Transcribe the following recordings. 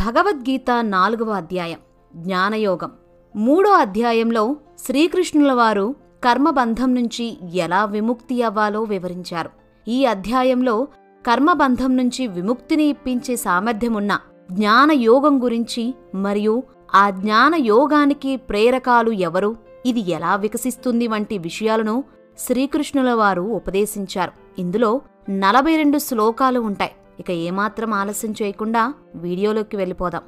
భగవద్గీత నాలుగవ అధ్యాయం జ్ఞానయోగం. మూడో అధ్యాయంలో శ్రీకృష్ణుల వారు కర్మబంధం నుంచి ఎలా విముక్తి అవ్వాలో వివరించారు. ఈ అధ్యాయంలో కర్మబంధం నుంచి విముక్తిని ఇప్పించే సామర్థ్యమున్న జ్ఞానయోగం గురించి మరియు ఆ జ్ఞాన యోగానికి ప్రేరకాలు ఎవరు ఇది ఎలా వికసిస్తుంది వంటి విషయాలను శ్రీకృష్ణుల వారు ఉపదేశించారు. ఇందులో నలభై రెండు శ్లోకాలు ఉంటాయి. ఇక ఏమాత్రం ఆలస్యం చేయకుండా వీడియోలోకి వెళ్ళిపోదాం.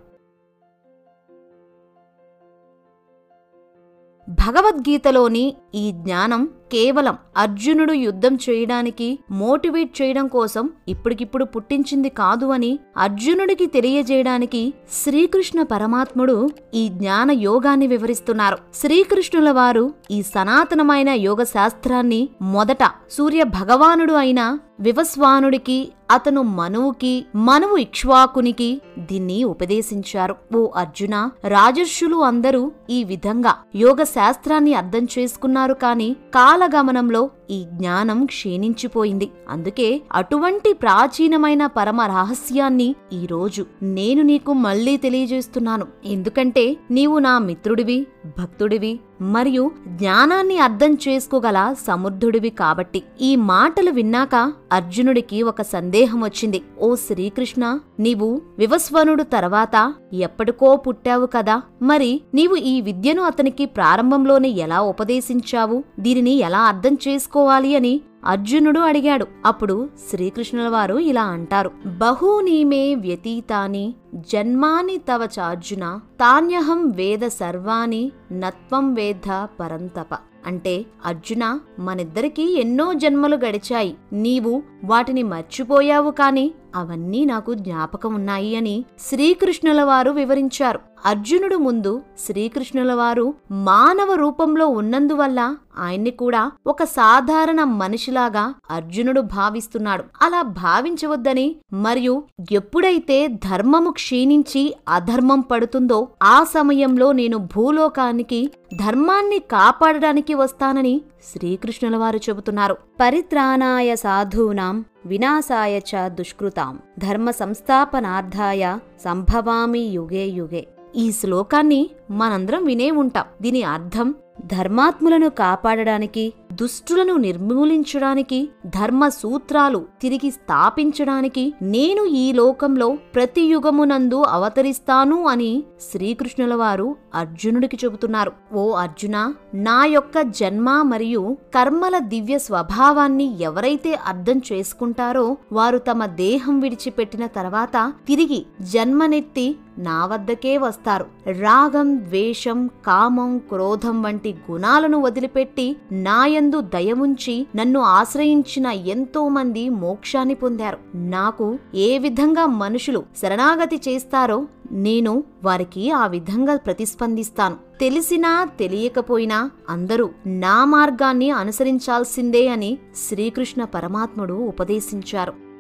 భగవద్గీతలోని ఈ జ్ఞానం కేవలం అర్జునుడు యుద్ధం చేయడానికి మోటివేట్ చేయడం కోసం ఇప్పటికిప్పుడు పుట్టించింది కాదు అని అర్జునుడికి తెలియజేయడానికి శ్రీకృష్ణ పరమాత్ముడు ఈ జ్ఞాన యోగాన్ని వివరిస్తున్నారు. శ్రీకృష్ణుల వారు ఈ సనాతనమైన యోగ శాస్త్రాన్ని మొదట సూర్య భగవానుడు అయిన వివస్వానుడికి అతను మనువుకి మనువు ఇక్ష్వాకునికి దీన్ని ఉపదేశించారు. ఓ అర్జున రాజర్షులు అందరూ ఈ విధంగా యోగ శాస్త్రాన్ని అర్థం చేసుకున్నారు కాని కాలగమనంలో ఈ జ్ఞానం క్షీణించిపోయింది. అందుకే అటువంటి ప్రాచీనమైన పరమ రహస్యాన్ని ఈరోజు నేను నీకు మళ్ళీ తెలియజేస్తున్నాను. ఎందుకంటే నీవు నా మిత్రుడివి భక్తుడివి మరియు జ్ఞానాన్ని అర్థం చేసుకోగల సమర్థుడివి కాబట్టి. ఈ మాటలు విన్నాక అర్జునుడికి ఒక సందేహం వచ్చింది. ఓ శ్రీకృష్ణ నీవు వివస్వనుడు తర్వాత ఎప్పటికో పుట్టావు కదా. మరి నీవు ఈ విద్యను అతనికి ప్రారంభంలోనే ఎలా ఉపదేశించావు? దీనిని ఎలా అర్థం చేసుకో? చేసుకోవాలి అని అర్జునుడు అడిగాడు. అప్పుడు శ్రీకృష్ణుల వారు ఇలా అంటారు. బహూనీమే వ్యతీతాని జన్మాని తవ చార్జున తాన్యహం వేద సర్వాణి నత్వం వేద పరంతప. అంటే అర్జున మనిద్దరికీ ఎన్నో జన్మలు గడిచాయి. నీవు వాటిని మర్చిపోయావు కాని అవన్నీ నాకు జ్ఞాపకం ఉన్నాయి అని శ్రీకృష్ణుల వారు వివరించారు. అర్జునుడు ముందు శ్రీకృష్ణుల వారు మానవ రూపంలో ఉన్నందువల్ల ఆయన్ని కూడా ఒక సాధారణ మనిషిలాగా అర్జునుడు భావిస్తున్నాడు. అలా భావించవద్దని మరియు ఎప్పుడైతే ధర్మము క్షీణించి అధర్మం పడుతుందో ఆ సమయంలో నేను భూలోకానికి ధర్మాన్ని కాపాడడానికి వస్తానని శ్రీకృష్ణుల వారు చెబుతున్నారు. పరిత్రాణాయ సాధూనాం వినాశాయ చ దుష్కృతాం ధర్మ సంస్థాపనార్థాయ సంభవామి యుగే యుగే. ఈ శ్లోకాన్ని మనందరం వినే ఉంటాం. దీని అర్థం ధర్మాత్ములను కాపాడడానికి దుష్టులను నిర్మూలించడానికి ధర్మ సూత్రాలు తిరిగి స్థాపించడానికి నేను ఈ లోకంలో ప్రతి యుగమునందు అవతరిస్తాను అని శ్రీకృష్ణుల వారు అర్జునుడికి చెబుతున్నారు. ఓ అర్జున నా యొక్క జన్మ మరియు కర్మల దివ్య స్వభావాన్ని ఎవరైతే అర్థం చేసుకుంటారో వారు తమ దేహం విడిచిపెట్టిన తర్వాత తిరిగి జన్మనెత్తి నా వద్దకే వస్తారు. రాగం ద్వేషం కామం క్రోధం వంటి గుణాలను వదిలిపెట్టి నాయందు దయముంచి నన్ను ఆశ్రయించిన ఎంతో మంది మోక్షాన్ని పొందారు. నాకు ఏ విధంగా మనుషులు శరణాగతి చేస్తారో నేను వారికి ఆ విధంగా ప్రతిస్పందిస్తాను. తెలిసినా తెలియకపోయినా అందరూ నా మార్గాన్ని అనుసరించాల్సిందే అని శ్రీకృష్ణ పరమాత్ముడు ఉపదేశించారు.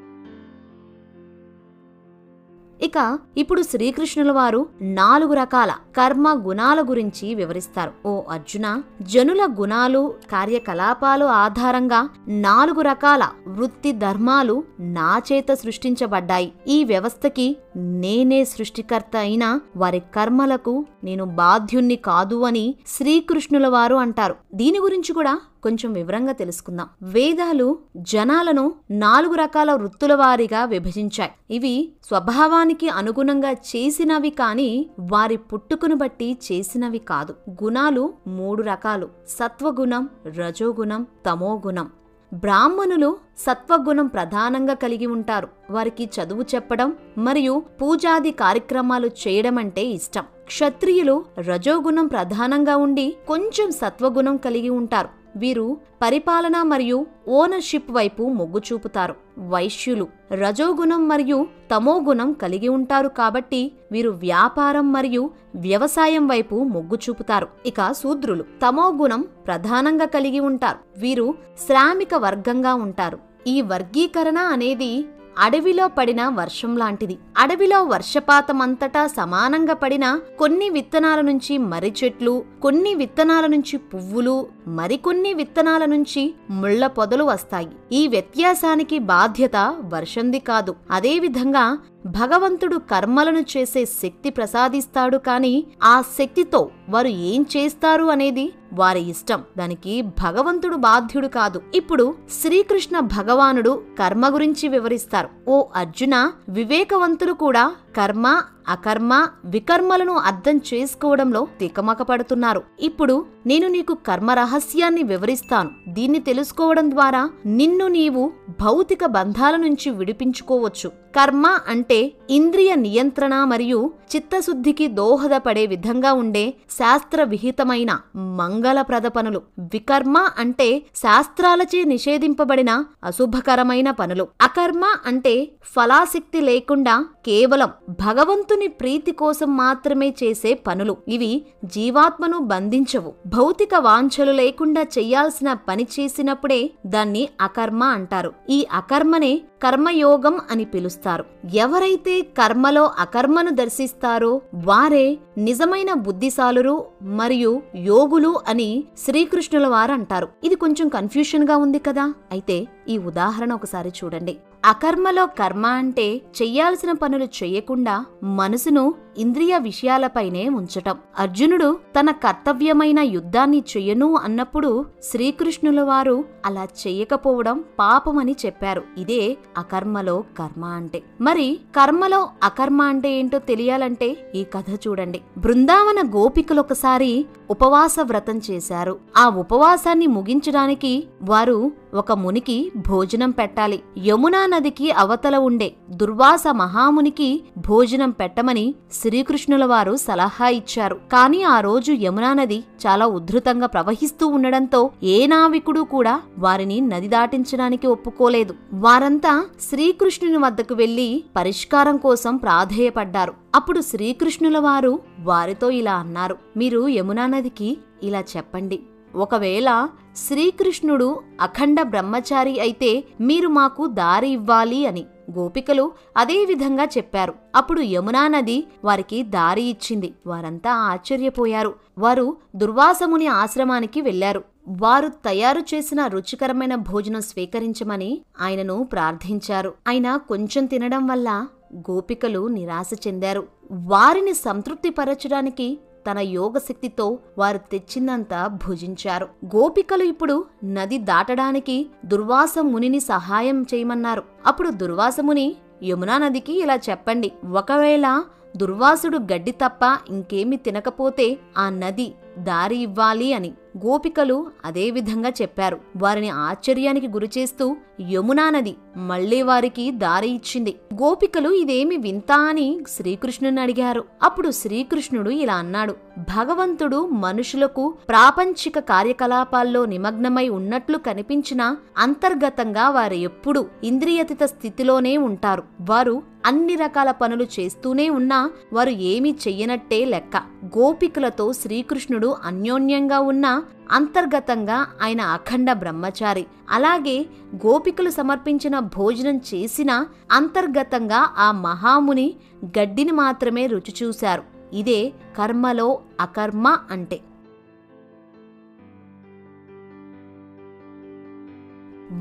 ఇక ఇప్పుడు శ్రీకృష్ణుల వారు నాలుగు రకాల కర్మ గుణాల గురించి వివరిస్తారు. ఓ అర్జున జనుల గుణాలు కార్యకలాపాలు ఆధారంగా నాలుగు రకాల వృత్తి ధర్మాలు నా చేత సృష్టించబడ్డాయి. ఈ వ్యవస్థకి నేనే సృష్టికర్త అయినా వారి కర్మలకు నేను బాధ్యుణ్ణి కాదు అని శ్రీకృష్ణుల వారు అంటారు. దీని గురించి కూడా కొంచెం వివరంగా తెలుసుకుందాం. వేదాలు జనాలను నాలుగు రకాల వృత్తుల వారిగా విభజించాయి. ఇవి స్వభావానికి అనుగుణంగా చేసినవి కాని వారి పుట్టుకును బట్టి చేసినవి కాదు. గుణాలు మూడు రకాలు. సత్వగుణం రజోగుణం తమోగుణం. బ్రాహ్మణులు సత్వగుణం ప్రధానంగా కలిగి ఉంటారు. వారికి చదువు చెప్పడం మరియు పూజాది కార్యక్రమాలు చేయడం అంటే ఇష్టం. క్షత్రియులు రజోగుణం ప్రధానంగా ఉండి కొంచెం సత్వగుణం కలిగి ఉంటారు. వీరు పరిపాలన మరియు ఓనర్షిప్ వైపు మొగ్గు చూపుతారు. వైశ్యులు రజోగుణం మరియు తమోగుణం కలిగి ఉంటారు కాబట్టి వీరు వ్యాపారం మరియు వ్యవసాయం వైపు మొగ్గు చూపుతారు. ఇక శూద్రులు తమోగుణం ప్రధానంగా కలిగి ఉంటారు. వీరు శ్రామిక వర్గంగా ఉంటారు. ఈ వర్గీకరణ అనేది అడవిలో పడిన వర్షం లాంటిది. అడవిలో వర్షపాతమంతటా సమానంగా పడిన కొన్ని విత్తనాల నుంచి మర్రి చెట్లు కొన్ని విత్తనాల నుంచి పువ్వులు మరికొన్ని విత్తనాల నుంచి ముళ్ళ పొదలు వస్తాయి. ఈ వ్యత్యాసానికి బాధ్యత వర్షంది కాదు. అదేవిధంగా భగవంతుడు కర్మలను చేసే శక్తి ప్రసాదిస్తాడు కాని ఆ శక్తితో వారు ఏం చేస్తారు అనేది వారి ఇష్టం. దానికి భగవంతుడు బాధ్యుడు కాదు. ఇప్పుడు శ్రీకృష్ణ భగవానుడు కర్మ గురించి వివరిస్తారు. ఓ అర్జున వివేకవంతులు కూడా కర్మ అకర్మ వికర్మలను అర్థం చేసుకోవడంలో తికమకపడుతున్నారు. ఇప్పుడు నేను నీకు కర్మ రహస్యాన్ని వివరిస్తాను. దీన్ని తెలుసుకోవడం ద్వారా నిన్ను నీవు భౌతిక బంధాల నుంచి విడిపించుకోవచ్చు. కర్మ అంటే ఇంద్రియ నియంత్రణ మరియు చిత్తశుద్ధికి దోహదపడే విధంగా ఉండే శాస్త్ర విహితమైన మంగళప్రద పనులు. వికర్మ అంటే శాస్త్రాలచే నిషేధింపబడిన అశుభకరమైన పనులు. అకర్మ అంటే ఫలాశక్తి లేకుండా కేవలం భగవంతుని ప్రీతి కోసం మాత్రమే చేసే పనులు. ఇవి జీవాత్మను బంధించవు. భౌతిక వాంఛలు లేకుండా చెయ్యాల్సిన పని చేసినప్పుడే దాన్ని అకర్మ అంటారు. ఈ అకర్మనే కర్మయోగం అని పిలుస్తారు. ఎవరైతే కర్మలో అకర్మను దర్శిస్తారో వారే నిజమైన బుద్ధిశాలురు మరియు యోగులు అని శ్రీకృష్ణుల వారు అంటారు. ఇది కొంచెం కన్ఫ్యూషన్గా ఉంది కదా? అయితే ఈ ఉదాహరణ ఒకసారి చూడండి. అకర్మలో కర్మ అంటే చెయ్యాల్సిన పనులు చెయ్యకుండా మనసును ఇంద్రియ విషయాలపైనే ఉంచటం. అర్జునుడు తన కర్తవ్యమైన యుద్ధాన్ని చెయ్యను అన్నప్పుడు శ్రీకృష్ణుల వారు అలా చెయ్యకపోవడం పాపమని చెప్పారు. ఇదే అకర్మలో కర్మ అంటే. మరి కర్మలో అకర్మ అంటే ఏంటో తెలియాలంటే ఈ కథ చూడండి. బృందావన గోపికలొకసారి ఉపవాస వ్రతం చేశారు. ఆ ఉపవాసాన్ని ముగించడానికి వారు ఒక మునికి భోజనం పెట్టాలి. యమునా నదికి అవతల ఉండే దుర్వాస మహామునికి భోజనం పెట్టమని శ్రీకృష్ణుల వారు సలహా ఇచ్చారు. కాని ఆ రోజు యమునా నది చాలా ఉధృతంగా ప్రవహిస్తూ ఉండడంతో ఏ నావికుడు కూడా వారిని నది దాటించడానికి ఒప్పుకోలేదు. వారంతా శ్రీకృష్ణుని వద్దకు వెళ్ళి పరిష్కారం కోసం ప్రాధేయపడ్డారు. అప్పుడు శ్రీకృష్ణుల వారు వారితో ఇలా అన్నారు మీరు యమునా నదికి ఇలా చెప్పండి. ఒకవేళ శ్రీకృష్ణుడు అఖండ బ్రహ్మచారి అయితే మీరు మాకు దారి ఇవ్వాలి అని. గోపికలు అదే విధంగా చెప్పారు. అప్పుడు యమునా నది వారికి దారి ఇచ్చింది. వారంతా ఆశ్చర్యపోయారు. వారు దుర్వాసముని ఆశ్రమానికి వెళ్ళారు వారు తయారు చేసిన రుచికరమైన భోజనం స్వీకరించమని ఆయనను ప్రార్థించారు. ఆయన కొంచెం తినడం వల్ల గోపికలు నిరాశ చెందారు. వారిని సంతృప్తిపరచడానికి తన యోగశక్తితో వారు తెచ్చిందంతా భుజించారు. గోపికలు ఇప్పుడు నది దాటడానికి దుర్వాస మునిని సహాయం చేయమన్నారు. అప్పుడు దుర్వాసముని యమునా నదికి ఇలా చెప్పండి. ఒకవేళ దుర్వాసుడు గడ్డి తప్ప ఇంకేమి తినకపోతే ఆ నది దారి ఇవ్వాలి అని గోపికలు అదే విధంగా చెప్పారు. వారిని ఆశ్చర్యానికి గురిచేస్తూ యమునా నది మళ్ళీ వారికి దారి ఇచ్చింది. గోపికలు ఇదేమి వింతా అని శ్రీకృష్ణుని అడిగారు. అప్పుడు శ్రీకృష్ణుడు ఇలా అన్నాడు. భగవంతుడు మనుషులకు ప్రాపంచిక కార్యకలాపాల్లో నిమగ్నమై ఉన్నట్లు కనిపించినా అంతర్గతంగా వారు ఎప్పుడూ ఇంద్రియతిత స్థితిలోనే ఉంటారు. వారు అన్ని రకాల పనులు చేస్తూనే ఉన్నా వారు ఏమీ చెయ్యనట్టే లెక్క. గోపికలతో శ్రీకృష్ణుడు అన్యోన్యంగా ఉన్నా అంతర్గతంగా ఆయన అఖండ బ్రహ్మచారి. అలాగే గోపికలు సమర్పించిన భోజనం చేసినా అంతర్గతంగా ఆ మహాముని గడ్డిని మాత్రమే రుచి చూశారు. ఇదే కర్మలో అకర్మ అంటే.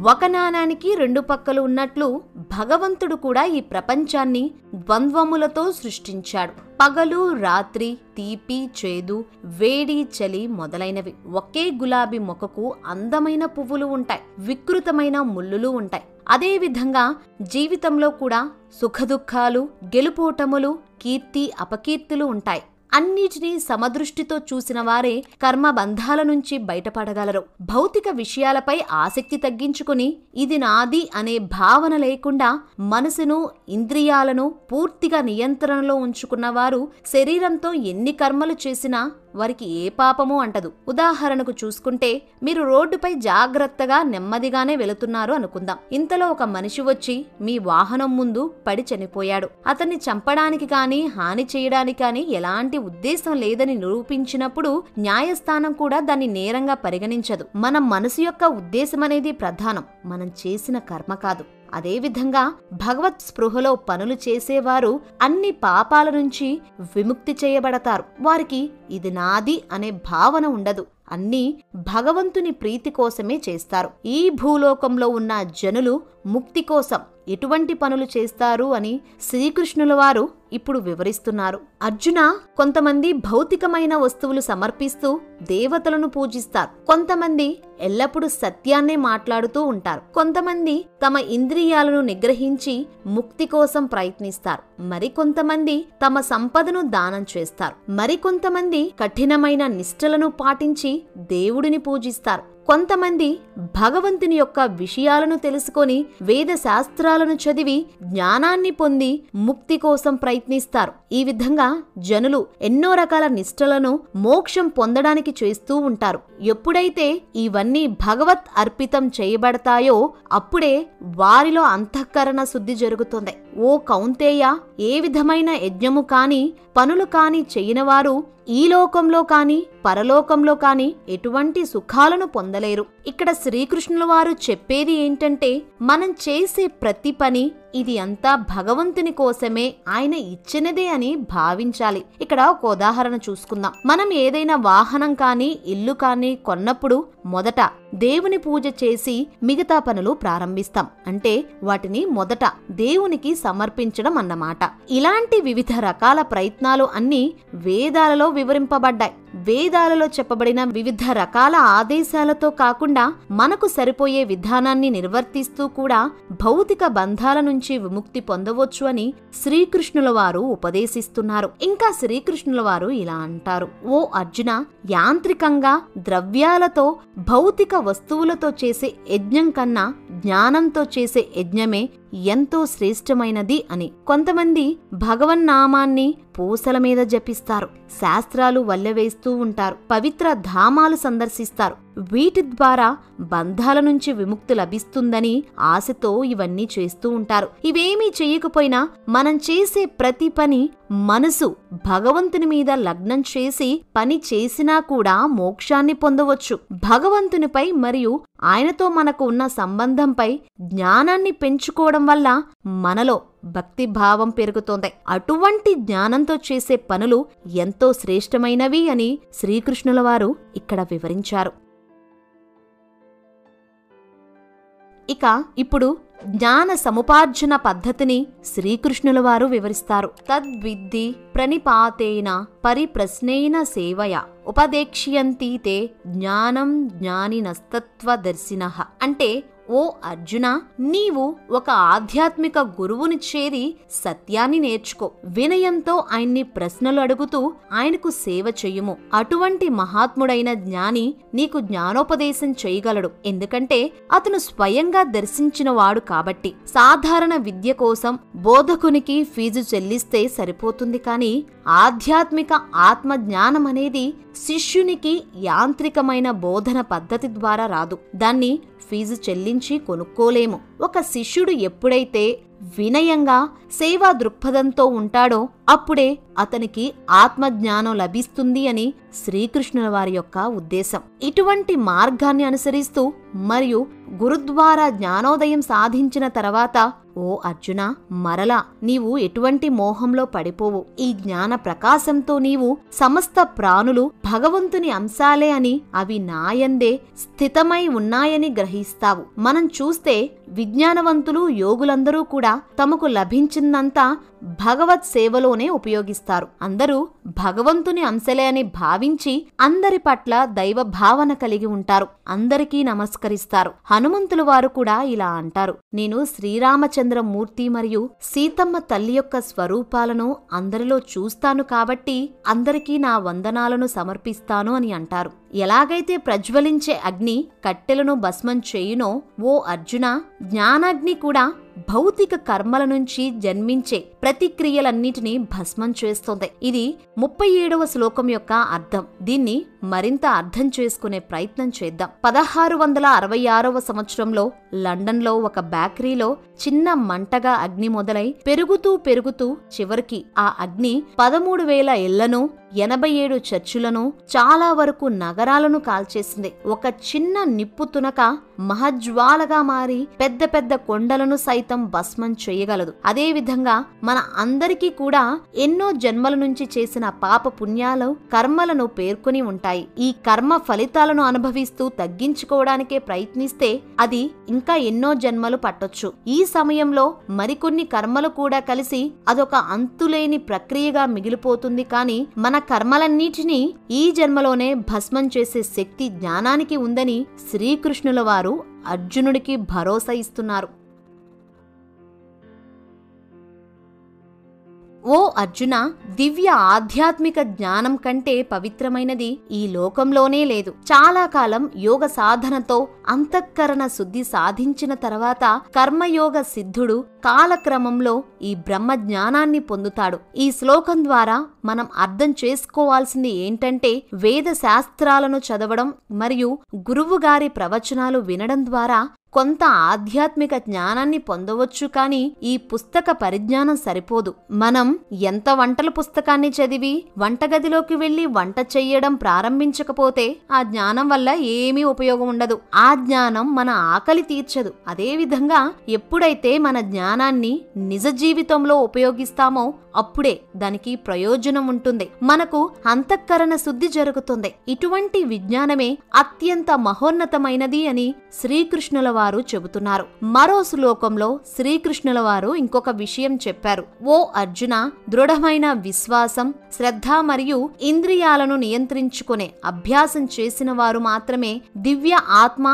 ఒక నాణానికి రెండు పక్కలు ఉన్నట్లు భగవంతుడు కూడా ఈ ప్రపంచాన్ని ద్వంద్వములతో సృష్టించాడు. పగలు రాత్రి తీపి చేదు వేడి చలి మొదలైనవి ఒకే గులాబీ మొక్కకు అందమైన పువ్వులు ఉంటాయి. వికృతమైన ముళ్ళులు ఉంటాయి. అదేవిధంగా జీవితంలో కూడా సుఖదుఖాలు గెలుపోటములు కీర్తి అపకీర్తులు ఉంటాయి. అన్నిటినీ సమదృష్టితో చూసిన వారే కర్మ బంధాల నుంచి బయటపడగలరు. భౌతిక విషయాలపై ఆసక్తి తగ్గించుకుని ఇది నాది అనే భావన లేకుండా మనసును ఇంద్రియాలను పూర్తిగా నియంత్రణలో ఉంచుకున్న వారు శరీరంతో ఎన్ని కర్మలు చేసినా వారికి ఏ పాపమూ అంటదు. ఉదాహరణకు చూసుకుంటే మీరు రోడ్డుపై జాగ్రత్తగా నెమ్మదిగానే వెళుతున్నారు అనుకుందాం. ఇంతలో ఒక మనిషి వచ్చి మీ వాహనం ముందు పడి చనిపోయాడు. అతన్ని చంపడానికి కానీ హాని చేయడానికి కానీ ఎలాంటి ఉద్దేశం లేదని నిరూపించినప్పుడు న్యాయస్థానం కూడా దాన్ని నేరంగా పరిగణించదు. మన మనసు యొక్క ఉద్దేశం అనేది ప్రధానం. మనం చేసిన కర్మ కాదు. అదేవిధంగా భగవత్ స్పృహలో పనులు చేసేవారు అన్ని పాపాల నుంచి విముక్తి చేయబడతారు. వారికి ఇది నాది అనే భావన ఉండదు. అన్నీ భగవంతుని ప్రీతి కోసమే చేస్తారు. ఈ భూలోకంలో ఉన్న జనులు ముక్తి కోసం ఎటువంటి పనులు చేస్తారు అని శ్రీకృష్ణుల వారు ఇప్పుడు వివరిస్తున్నారు. అర్జున కొంతమంది భౌతికమైన వస్తువులు సమర్పిస్తూ దేవతలను పూజిస్తారు. కొంతమంది ఎల్లప్పుడూ సత్యాన్నే మాట్లాడుతూ ఉంటారు. కొంతమంది తమ ఇంద్రియాలను నిగ్రహించి ముక్తి కోసం ప్రయత్నిస్తారు. మరికొంతమంది తమ సంపదను దానం చేస్తారు. మరికొంతమంది కఠినమైన నిష్ఠలను పాటించి దేవుడిని పూజిస్తారు. కొంతమంది భగవంతుని యొక్క విషయాలను తెలుసుకొని వేద శాస్త్రాలను చదివి జ్ఞానాన్ని పొంది ముక్తి కోసం ప్రయత్నిస్తారు. ఈ విధంగా జనులు ఎన్నో రకాల నిష్ఠలను మోక్షం పొందడానికి చేస్తూ ఉంటారు. ఎప్పుడైతే ఇవన్నీ భగవత్ అర్పితం చేయబడతాయో అప్పుడే వారిలో అంతఃకరణ శుద్ధి జరుగుతుంది. ఓ కౌంతేయ ఏ విధమైన యజ్ఞము కాని పనులు కాని చేయనివారు ఈ లోకంలో కాని పరలోకంలో కాని ఎటువంటి సుఖాలను పొందలేరు. ఇక్కడ శ్రీకృష్ణుల వారు చెప్పేది ఏంటంటే మనం చేసే ప్రతి పని ఇది అంతా భగవంతుని కోసమే ఆయన ఇచ్చినదే అని భావించాలి. ఇక్కడ ఒక ఉదాహరణ చూసుకుందాం. మనం ఏదైనా వాహనం కానీ ఇల్లు కానీ కొన్నప్పుడు మొదట దేవుని పూజ చేసి మిగతా పనులు ప్రారంభిస్తాం. అంటే వాటిని మొదట దేవునికి సమర్పించడం అన్నమాట. ఇలాంటి వివిధ రకాల ప్రయత్నాలు అన్నీ వేదాలలో వివరింపబడ్డాయి. వేదాలలో చెప్పబడిన వివిధ రకాల ఆదేశాలతో కాకుండా మనకు సరిపోయే విధానాన్ని నిర్వర్తిస్తూ కూడా భౌతిక బంధాల నుంచి విముక్తి పొందవచ్చు అని శ్రీకృష్ణుల వారు ఉపదేశిస్తున్నారు. ఇంకా శ్రీకృష్ణుల వారు ఇలా అంటారు. ఓ అర్జున యాంత్రికంగా ద్రవ్యాలతో భౌతిక వస్తువులతో చేసే యజ్ఞం కన్నా జ్ఞానంతో చేసే యజ్ఞమే ఎంతో శ్రేష్టమైనది అని. కొంతమంది భగవన్నామాన్ని పూసల మీద జపిస్తారు శాస్త్రాలు వల్లెవేస్తూ ఉంటారు పవిత్ర ధామాలు సందర్శిస్తారు. వీటి ద్వారా బంధాల నుంచి విముక్తి లభిస్తుందని ఆశతో ఇవన్నీ చేస్తూ ఉంటారు. ఇవేమీ చేయకపోయినా మనం చేసే ప్రతి పని మనసు భగవంతుని మీద లగ్నం చేసి పని చేసినా కూడా మోక్షాన్ని పొందవచ్చు. భగవంతునిపై మరియు ఆయనతో మనకు ఉన్న సంబంధంపై జ్ఞానాన్ని పెంచుకోవడం వల్ల మనలో భక్తి భావం పెరుగుతోంది. అటువంటి జ్ఞానంతో చేసే పనులు ఎంతో శ్రేష్టమైనవి అని శ్రీకృష్ణుల వారు ఇక్కడ వివరించారు. ఇక ఇప్పుడు జ్ఞాన సముపార్జన పద్ధతిని శ్రీకృష్ణుల వారు వివరిస్తారు. తద్విద్ది ప్రణిపాతేన పరిప్రశ్నేన సేవయ ఉపదేక్ష్యంతి తే జ్ఞానం జ్ఞానినస్తత్వదర్శిన. అంటే ఓ అర్జున నీవు ఒక ఆధ్యాత్మిక గురువుని చేరి సత్యాన్ని నేర్చుకో. వినయంతో ఆయన్ని ప్రశ్నలు అడుగుతూ ఆయనకు సేవ చెయ్యుము అటువంటి మహాత్ముడైన జ్ఞాని నీకు జ్ఞానోపదేశం చేయగలడు. ఎందుకంటే అతను స్వయంగా దర్శించినవాడు కాబట్టి. సాధారణ విద్య కోసం బోధకునికి ఫీజు చెల్లిస్తే సరిపోతుంది కానీ ఆధ్యాత్మిక ఆత్మ జ్ఞానం అనేది శిష్యునికి యాంత్రికమైన బోధన పద్ధతి ద్వారా రాదు. దాన్ని ఫీజు చెల్లించి కొనుక్కోలేము. ఒక శిష్యుడు ఎప్పుడైతే వినయంగా సేవా దృక్పథంతో ఉంటాడో అప్పుడే అతనికి ఆత్మజ్ఞానం లభిస్తుంది అని శ్రీకృష్ణుల వారి యొక్క ఉద్దేశం. ఇటువంటి మార్గాన్ని అనుసరిస్తూ మరియు గురుద్వారా జ్ఞానోదయం సాధించిన తర్వాత ఓ అర్జున మరలా నీవు ఎటువంటి మోహంలో పడిపోవు. ఈ జ్ఞాన ప్రకాశంతో నీవు సమస్త ప్రాణులు భగవంతుని అంశాలే అని అవి నాయందే స్థితమై ఉన్నాయని గ్రహిస్తావు. మనం చూస్తే విజ్ఞానవంతులు యోగులందరూ కూడా తమకు లభించిందంతా భగవత్ సేవలోనే ఉపయోగిస్తారు. అందరూ భగవంతుని అంశలే అని భావించి అందరి పట్ల దైవ భావన కలిగి ఉంటారు. అందరికీ నమస్కరిస్తారు. హనుమంతుల వారు కూడా ఇలా అంటారు. నేను శ్రీరామచంద్రమూర్తి మరియు సీతమ్మ తల్లి యొక్క స్వరూపాలను అందరిలో చూస్తాను కాబట్టి అందరికీ నా వందనాలను సమర్పిస్తాను అని అంటారు. ఎలాగైతే ప్రజ్వలించే అగ్ని కట్టెలను భస్మం చేయునో ఓ అర్జున జ్ఞానాగ్ని కూడా భౌతిక కర్మల నుంచి జన్మించే ప్రతిక్రియలన్నిటినీ భస్మం చేస్తోంది. ఇది ముప్పై ఏడవ శ్లోకం యొక్క అర్థం. దీన్ని మరింత అర్థం చేసుకునే ప్రయత్నం చేద్దాం. పదహారు వందల అరవై ఆరవ సంవత్సరంలో లండన్లో ఒక బేకరీలో చిన్న మంటగా అగ్ని మొదలై పెరుగుతూ పెరుగుతూ చివరికి ఆ అగ్ని పదమూడు వేల ఇళ్ళను ఎనభై ఏడు చర్చులను చాలా వరకు నగరాలను కాల్చేసింది. ఒక చిన్న నిప్పు తునక మహజ్వాలగా మారి పెద్ద పెద్ద కొండలను సైతం భస్మం చేయగలదు. అదేవిధంగా మన అందరికీ కూడా ఎన్నో జన్మల నుంచి చేసిన పాప పుణ్యాలు కర్మలను పేర్కొని ఉంటాయి. ఈ కర్మ ఫలితాలను అనుభవిస్తూ తగ్గించుకోవడానికే ప్రయత్నిస్తే అది ఇంకా ఎన్నో జన్మలు పట్టొచ్చు. ఈ సమయంలో మరికొన్ని కర్మలు కూడా కలిసి అదొక అంతులేని ప్రక్రియగా మిగిలిపోతుంది. కానీ మన కర్మలన్నిటినీ ఈ జన్మలోనే భస్మం చేసే శక్తి జ్ఞానానికి ఉందని శ్రీకృష్ణుల వారు అర్జునుడికి భరోసా ఇస్తున్నారు. ఓ అర్జున దివ్య ఆధ్యాత్మిక జ్ఞానం కంటే పవిత్రమైనది ఈ లోకంలోనే లేదు. చాలా కాలం యోగ సాధనతో అంతఃకరణ శుద్ధి సాధించిన తర్వాత కర్మయోగ సిద్ధుడు కాలక్రమంలో ఈ బ్రహ్మ జ్ఞానాన్ని పొందుతాడు. ఈ శ్లోకం ద్వారా మనం అర్థం చేసుకోవాల్సింది ఏంటంటే వేద శాస్త్రాలను చదవడం మరియు గురువుగారి ప్రవచనాలు వినడం ద్వారా కొంత ఆధ్యాత్మిక జ్ఞానాన్ని పొందవచ్చు కానీ ఈ పుస్తక పరిజ్ఞానం సరిపోదు. మనం ఎంత వంటల పుస్తకాన్ని చదివి వంటగదిలోకి వెళ్ళి వంట చెయ్యడం ప్రారంభించకపోతే ఆ జ్ఞానం వల్ల ఏమీ ఉపయోగం ఉండదు. ఆ జ్ఞానం మన ఆకలి తీర్చదు. అదేవిధంగా ఎప్పుడైతే మన జ్ఞానాన్ని నిజ జీవితంలో ఉపయోగిస్తామో అప్పుడే దానికి ప్రయోజనం ఉంటుంది. మనకు అంతఃకరణ శుద్ధి జరుగుతుంది. ఇటువంటి విజ్ఞానమే అత్యంత మహోన్నతమైనది అని శ్రీకృష్ణుల వారు చెబుతున్నారు. మరో శ్లోకంలో శ్రీకృష్ణుల వారు ఇంకొక విషయం చెప్పారు. ఓ అర్జున దృఢమైన విశ్వాసం శ్రద్ధ మరియు ఇంద్రియాలను నియంత్రించుకునే అభ్యాసం చేసిన వారు మాత్రమే దివ్య ఆత్మ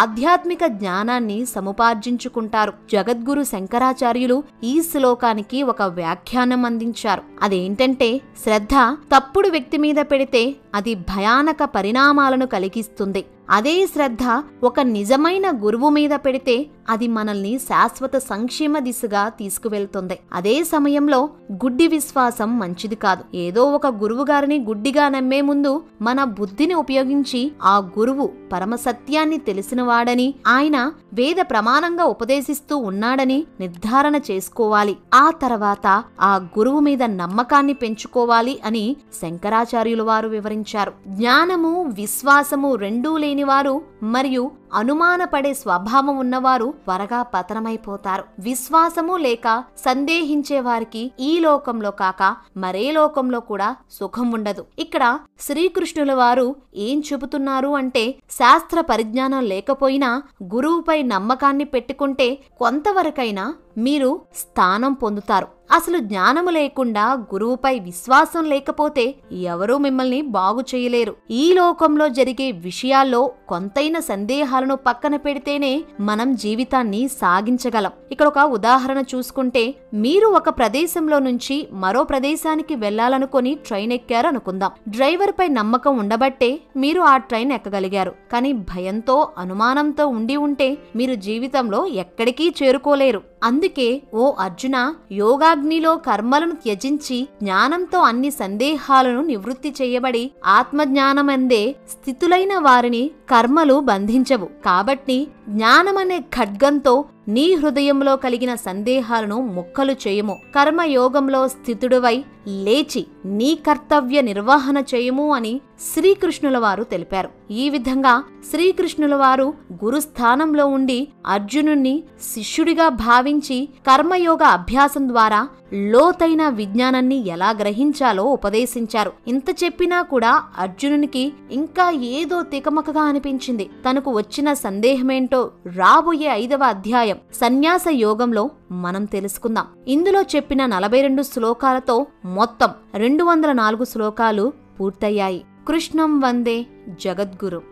ఆధ్యాత్మిక జ్ఞానాన్ని సముపార్జించుకుంటారు. జగద్గురు శంకరాచార్యులు ఈ శ్లోకానికి ఒక వ్యాఖ్యానం అందించారు. అదేంటంటే శ్రద్ధ తప్పుడు వ్యక్తి మీద పెడితే అది భయానక పరిణామాలను కలిగిస్తుంది. అదే శ్రద్ధ ఒక నిజమైన గురువు మీద పెడితే అది మనల్ని శాశ్వత సంక్షేమ దిశగా తీసుకువెళ్తుంది. అదే సమయంలో గుడ్డి విశ్వాసం మంచిది కాదు. ఏదో ఒక గురువు గారిని గుడ్డిగా నమ్మే ముందు మన బుద్ధిని ఉపయోగించి ఆ గురువు పరమ సత్యాన్ని తెలిసినవాడని ఆయన వేద ప్రమాణంగా ఉపదేశిస్తూ ఉన్నాడని నిర్ధారణ చేసుకోవాలి. ఆ తర్వాత ఆ గురువు మీద నమ్మకాన్ని పెంచుకోవాలి అని శంకరాచార్యుల వారు వివరించారు. జ్ఞానము విశ్వాసము రెండూ లేనివారు మరియు అనుమానపడే స్వభావం ఉన్నవారు త్వరగా పతనమైపోతారు. విశ్వాసము లేక సందేహించే వారికి ఈ లోకంలో కాక మరే లోకంలో కూడా సుఖం ఉండదు. ఇక్కడ శ్రీకృష్ణుల వారు ఏం చెబుతున్నారు అంటే శాస్త్ర పరిజ్ఞానం లేకపోయినా గురువుపై నమ్మకాన్ని పెట్టుకుంటే కొంతవరకైనా మీరు స్థానం పొందుతారు. అసలు జ్ఞానము లేకుండా గురువుపై విశ్వాసం లేకపోతే ఎవరూ మిమ్మల్ని బాగు చేయలేరు. ఈ లోకంలో జరిగే విషయాల్లో కొంతైన సందేహాలను పక్కన పెడితేనే మనం జీవితాన్ని సాగించగలం. ఇక్కడ ఒక ఉదాహరణ చూసుకుంటే మీరు ఒక ప్రదేశంలో నుంచి మరో ప్రదేశానికి వెళ్ళాలనుకుని ట్రైన్ ఎక్కారు అనుకుందాం. డ్రైవర్ పై నమ్మకం ఉండబట్టే మీరు ఆ ట్రైన్ ఎక్కగలిగారు. కానీ భయంతో అనుమానంతో ఉండి ఉంటే మీరు జీవితంలో ఎక్కడికి చేరుకోలేరు. అందుకే ఓ అర్జున యోగాగ్నిలో కర్మలను త్యజించి జ్ఞానంతో అన్ని సందేహాలను నివృత్తి చేయబడి ఆత్మజ్ఞానమందే స్థితులైన వారిని కర్మలు బంధించవు. కాబట్టి జ్ఞానమనే ఖడ్గంతో నీ హృదయంలో కలిగిన సందేహాలను ముక్కలు చేయము. కర్మయోగంలో స్థితుడువై లేచి నీ కర్తవ్య నిర్వహణ చేయము అని శ్రీకృష్ణుల వారు తెలిపారు. ఈ విధంగా శ్రీకృష్ణుల వారు గురుస్థానంలో ఉండి అర్జునుణ్ణి శిష్యుడిగా భావించి కర్మయోగ అభ్యాసం ద్వారా లోతైన విజ్ఞానాన్ని ఎలా గ్రహించాలో ఉపదేశించారు. ఇంత చెప్పినా కూడా అర్జునునికి ఇంకా ఏదో తికమకగా అనిపించింది. తనకు వచ్చిన సందేహమేంటో రాబోయే ఐదవ అధ్యాయం సన్యాస యోగంలో మనం తెలుసుకుందాం. ఇందులో చెప్పిన నలభై రెండు శ్లోకాలతో మొత్తం రెండు వందల నాలుగు శ్లోకాలు పూర్తయ్యాయి. కృష్ణం వందే జగద్గురు.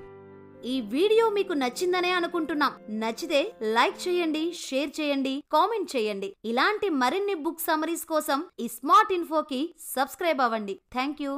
ఈ వీడియో మీకు నచ్చిందనే అనుకుంటున్నాం. నచ్చితే లైక్ చేయండి షేర్ చేయండి కామెంట్ చేయండి. ఇలాంటి మరిన్ని బుక్ సమరీస్ కోసం ఈ స్మార్ట్ ఇన్ఫోకి సబ్స్క్రైబ్ అవ్వండి. Thank you